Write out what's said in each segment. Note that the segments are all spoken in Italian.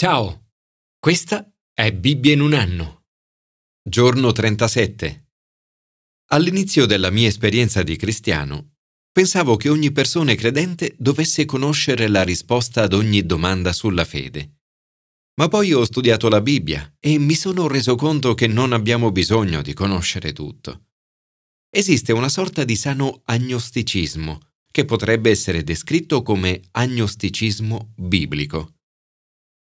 Ciao, questa è Bibbia in un anno. Giorno 37. All'inizio della mia esperienza di cristiano, pensavo che ogni persona credente dovesse conoscere la risposta ad ogni domanda sulla fede. Ma poi ho studiato la Bibbia e mi sono reso conto che non abbiamo bisogno di conoscere tutto. Esiste una sorta di sano agnosticismo, che potrebbe essere descritto come agnosticismo biblico.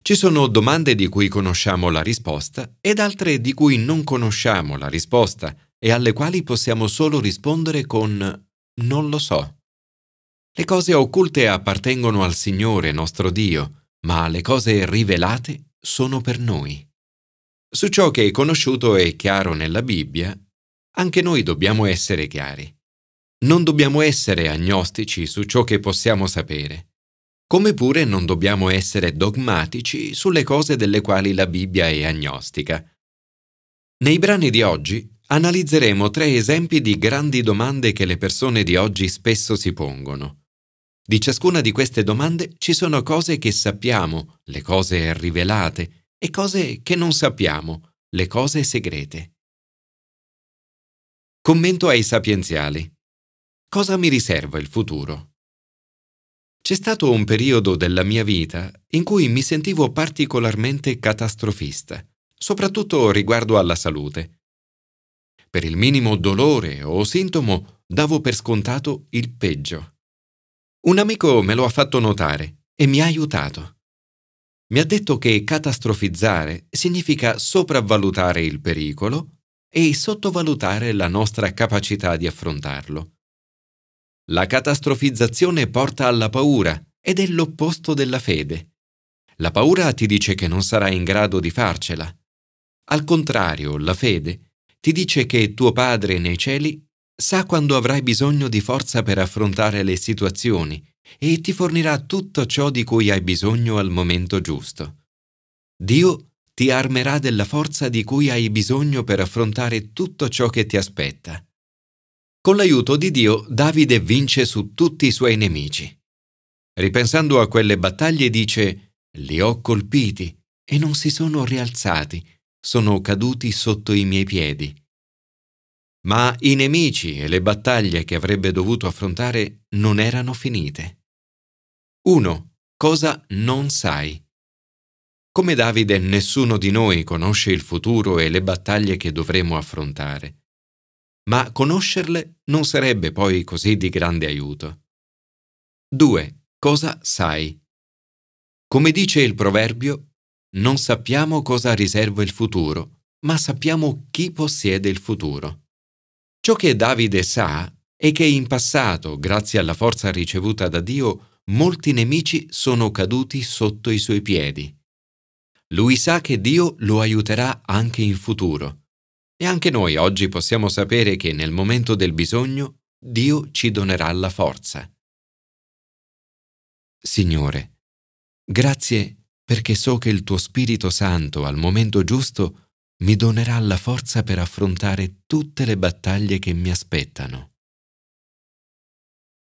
Ci sono domande di cui conosciamo la risposta ed altre di cui non conosciamo la risposta e alle quali possiamo solo rispondere con non lo so. Le cose occulte appartengono al Signore nostro Dio, ma le cose rivelate sono per noi. Su ciò che è conosciuto e chiaro nella Bibbia, anche noi dobbiamo essere chiari. Non dobbiamo essere agnostici su ciò che possiamo sapere come pure non dobbiamo essere dogmatici sulle cose delle quali la Bibbia è agnostica. Nei brani di oggi analizzeremo tre esempi di grandi domande che le persone di oggi spesso si pongono. Di ciascuna di queste domande ci sono cose che sappiamo, le cose rivelate, e cose che non sappiamo, le cose segrete. Commento ai sapienziali. Cosa mi riserva il futuro? C'è stato un periodo della mia vita in cui mi sentivo particolarmente catastrofista, soprattutto riguardo alla salute. Per il minimo dolore o sintomo davo per scontato il peggio. Un amico me lo ha fatto notare e mi ha aiutato. Mi ha detto che catastrofizzare significa sopravvalutare il pericolo e sottovalutare la nostra capacità di affrontarlo. La catastrofizzazione porta alla paura ed è l'opposto della fede. La paura ti dice che non sarai in grado di farcela. Al contrario, la fede ti dice che tuo Padre nei cieli sa quando avrai bisogno di forza per affrontare le situazioni e ti fornirà tutto ciò di cui hai bisogno al momento giusto. Dio ti armerà della forza di cui hai bisogno per affrontare tutto ciò che ti aspetta. Con l'aiuto di Dio Davide vince su tutti i suoi nemici. Ripensando a quelle battaglie dice, li ho colpiti e non si sono rialzati, sono caduti sotto i miei piedi. Ma i nemici e le battaglie che avrebbe dovuto affrontare non erano finite. 1. Cosa non sai? Come Davide, nessuno di noi conosce il futuro e le battaglie che dovremo affrontare ma conoscerle non sarebbe poi così di grande aiuto. 2. Cosa sai? Come dice il proverbio, non sappiamo cosa riserva il futuro, ma sappiamo chi possiede il futuro. Ciò che Davide sa è che in passato, grazie alla forza ricevuta da Dio, molti nemici sono caduti sotto i suoi piedi. Lui sa che Dio lo aiuterà anche in futuro e anche noi oggi possiamo sapere che nel momento del bisogno Dio ci donerà la forza. Signore, grazie perché so che il tuo Spirito Santo al momento giusto mi donerà la forza per affrontare tutte le battaglie che mi aspettano.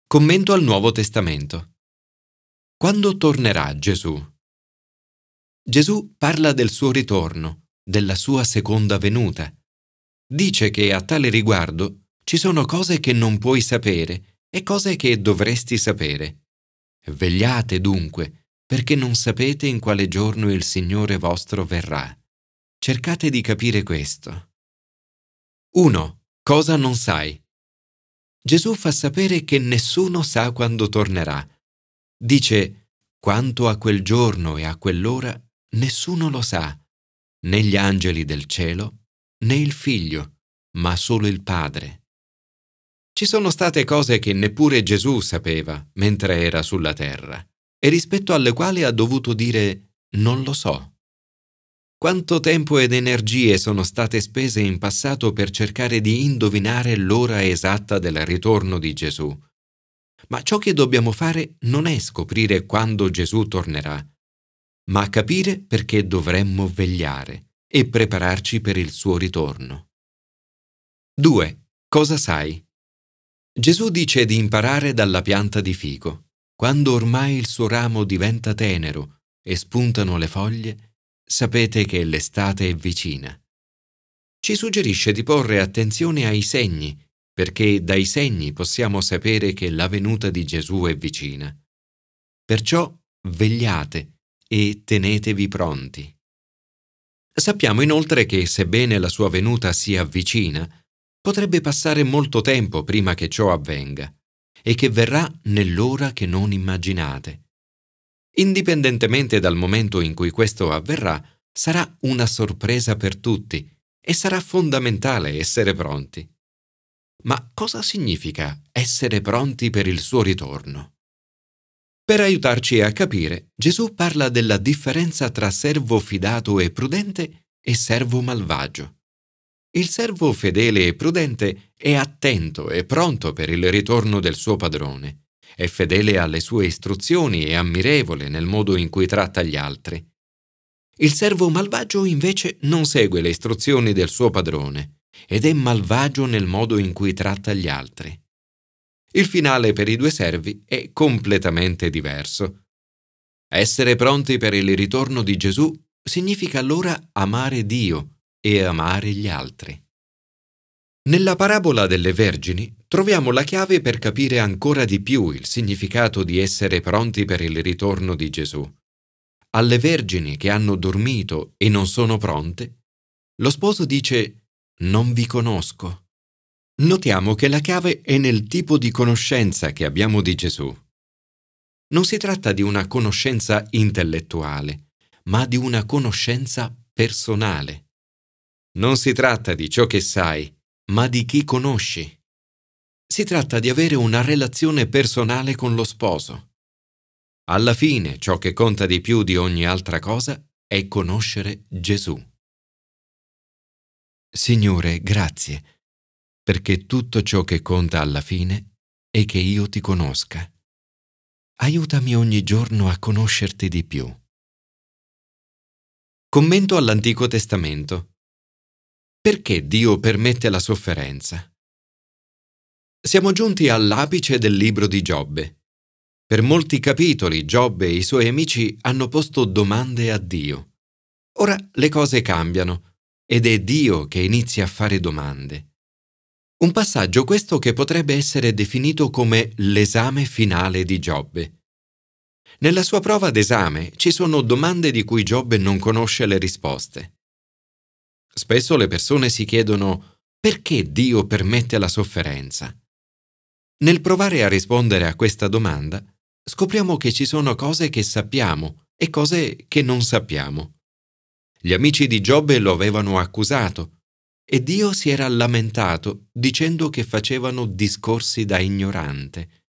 Commento al Nuovo Testamento. Quando tornerà Gesù? Gesù parla del suo ritorno, della sua seconda venuta dice che a tale riguardo ci sono cose che non puoi sapere e cose che dovresti sapere. Vegliate dunque, perché non sapete in quale giorno il Signore vostro verrà. Cercate di capire questo. 1. Cosa non sai? Gesù fa sapere che nessuno sa quando tornerà. Dice, quanto a quel giorno e a quell'ora, nessuno lo sa, né gli angeli del cielo, né il figlio, ma solo il Padre. Ci sono state cose che neppure Gesù sapeva mentre era sulla terra e rispetto alle quali ha dovuto dire non lo so. Quanto tempo ed energie sono state spese in passato per cercare di indovinare l'ora esatta del ritorno di Gesù. Ma ciò che dobbiamo fare non è scoprire quando Gesù tornerà, ma capire perché dovremmo vegliare e prepararci per il suo ritorno. 2. Cosa sai? Gesù dice di imparare dalla pianta di fico. Quando ormai il suo ramo diventa tenero e spuntano le foglie, sapete che l'estate è vicina. Ci suggerisce di porre attenzione ai segni, perché dai segni possiamo sapere che la venuta di Gesù è vicina. Perciò vegliate e tenetevi pronti. Sappiamo inoltre che, sebbene la sua venuta sia vicina, potrebbe passare molto tempo prima che ciò avvenga e che verrà nell'ora che non immaginate. Indipendentemente dal momento in cui questo avverrà, sarà una sorpresa per tutti e sarà fondamentale essere pronti. Ma cosa significa essere pronti per il suo ritorno? Per aiutarci a capire, Gesù parla della differenza tra servo fidato e prudente e servo malvagio. Il servo fedele e prudente è attento e pronto per il ritorno del suo padrone, è fedele alle sue istruzioni e ammirevole nel modo in cui tratta gli altri. Il servo malvagio invece non segue le istruzioni del suo padrone ed è malvagio nel modo in cui tratta gli altri. Il finale per i due servi è completamente diverso. Essere pronti per il ritorno di Gesù significa allora amare Dio e amare gli altri. Nella parabola delle Vergini troviamo la chiave per capire ancora di più il significato di essere pronti per il ritorno di Gesù. Alle vergini che hanno dormito e non sono pronte, lo sposo dice Non vi conosco. Notiamo che la chiave è nel tipo di conoscenza che abbiamo di Gesù. Non si tratta di una conoscenza intellettuale, ma di una conoscenza personale. Non si tratta di ciò che sai, ma di chi conosci. Si tratta di avere una relazione personale con lo sposo. Alla fine ciò che conta di più di ogni altra cosa è conoscere Gesù. Signore, grazie perché tutto ciò che conta alla fine è che io ti conosca. Aiutami ogni giorno a conoscerti di più. Commento all'Antico Testamento. Perché Dio permette la sofferenza? Siamo giunti all'apice del libro di Giobbe. Per molti capitoli Giobbe e i suoi amici hanno posto domande a Dio. Ora le cose cambiano ed è Dio che inizia a fare domande. Un passaggio questo che potrebbe essere definito come l'esame finale di Giobbe. Nella sua prova d'esame ci sono domande di cui Giobbe non conosce le risposte. Spesso le persone si chiedono perché Dio permette la sofferenza. Nel provare a rispondere a questa domanda, scopriamo che ci sono cose che sappiamo e cose che non sappiamo. Gli amici di Giobbe lo avevano accusato e Dio si era lamentato dicendo che facevano discorsi da ignorante.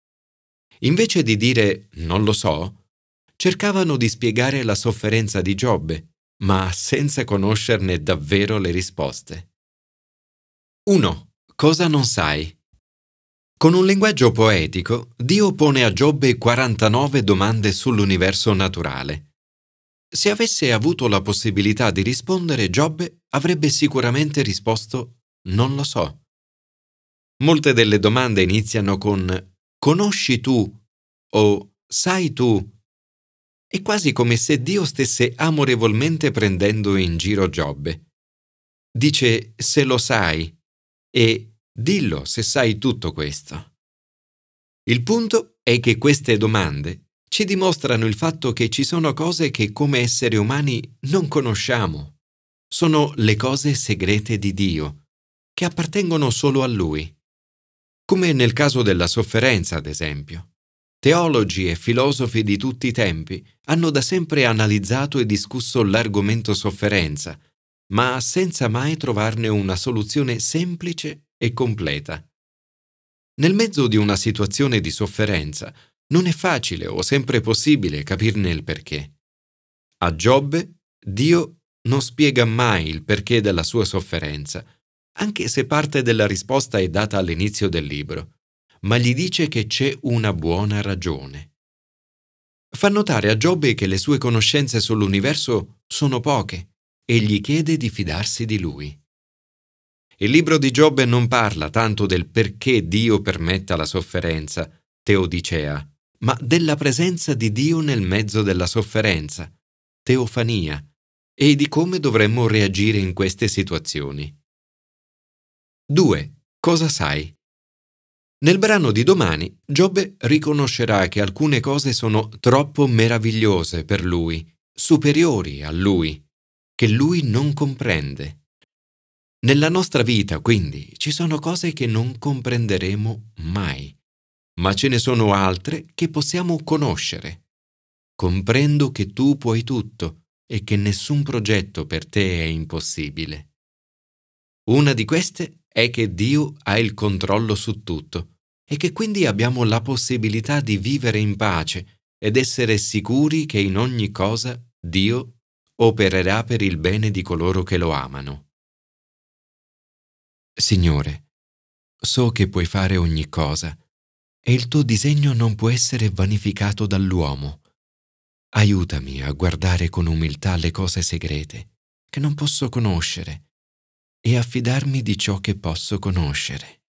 Invece di dire non lo so, cercavano di spiegare la sofferenza di Giobbe, ma senza conoscerne davvero le risposte. 1. Cosa non sai? Con un linguaggio poetico, Dio pone a Giobbe 49 domande sull'universo naturale. Se avesse avuto la possibilità di rispondere, Giobbe avrebbe sicuramente risposto non lo so. Molte delle domande iniziano con conosci tu o sai tu. È quasi come se Dio stesse amorevolmente prendendo in giro Giobbe. Dice se lo sai e dillo se sai tutto questo. Il punto è che queste domande ci dimostrano il fatto che ci sono cose che come esseri umani non conosciamo. Sono le cose segrete di Dio, che appartengono solo a Lui. Come nel caso della sofferenza, ad esempio. Teologi e filosofi di tutti i tempi hanno da sempre analizzato e discusso l'argomento sofferenza, ma senza mai trovarne una soluzione semplice e completa. Nel mezzo di una situazione di sofferenza, non è facile o sempre possibile capirne il perché. A Giobbe Dio non spiega mai il perché della sua sofferenza, anche se parte della risposta è data all'inizio del libro, ma gli dice che c'è una buona ragione. Fa notare a Giobbe che le sue conoscenze sull'universo sono poche e gli chiede di fidarsi di lui. Il libro di Giobbe non parla tanto del perché Dio permetta la sofferenza, Teodicea, ma della presenza di Dio nel mezzo della sofferenza, teofania e di come dovremmo reagire in queste situazioni. 2. Cosa sai? Nel brano di domani, Giobbe riconoscerà che alcune cose sono troppo meravigliose per lui, superiori a lui, che lui non comprende. Nella nostra vita, quindi, ci sono cose che non comprenderemo mai, ma ce ne sono altre che possiamo conoscere. Comprendo che tu puoi tutto e che nessun progetto per te è impossibile. Una di queste è che Dio ha il controllo su tutto e che quindi abbiamo la possibilità di vivere in pace ed essere sicuri che in ogni cosa Dio opererà per il bene di coloro che lo amano. Signore, so che puoi fare ogni cosa e il tuo disegno non può essere vanificato dall'uomo. Aiutami a guardare con umiltà le cose segrete che non posso conoscere e a fidarmi di ciò che posso conoscere.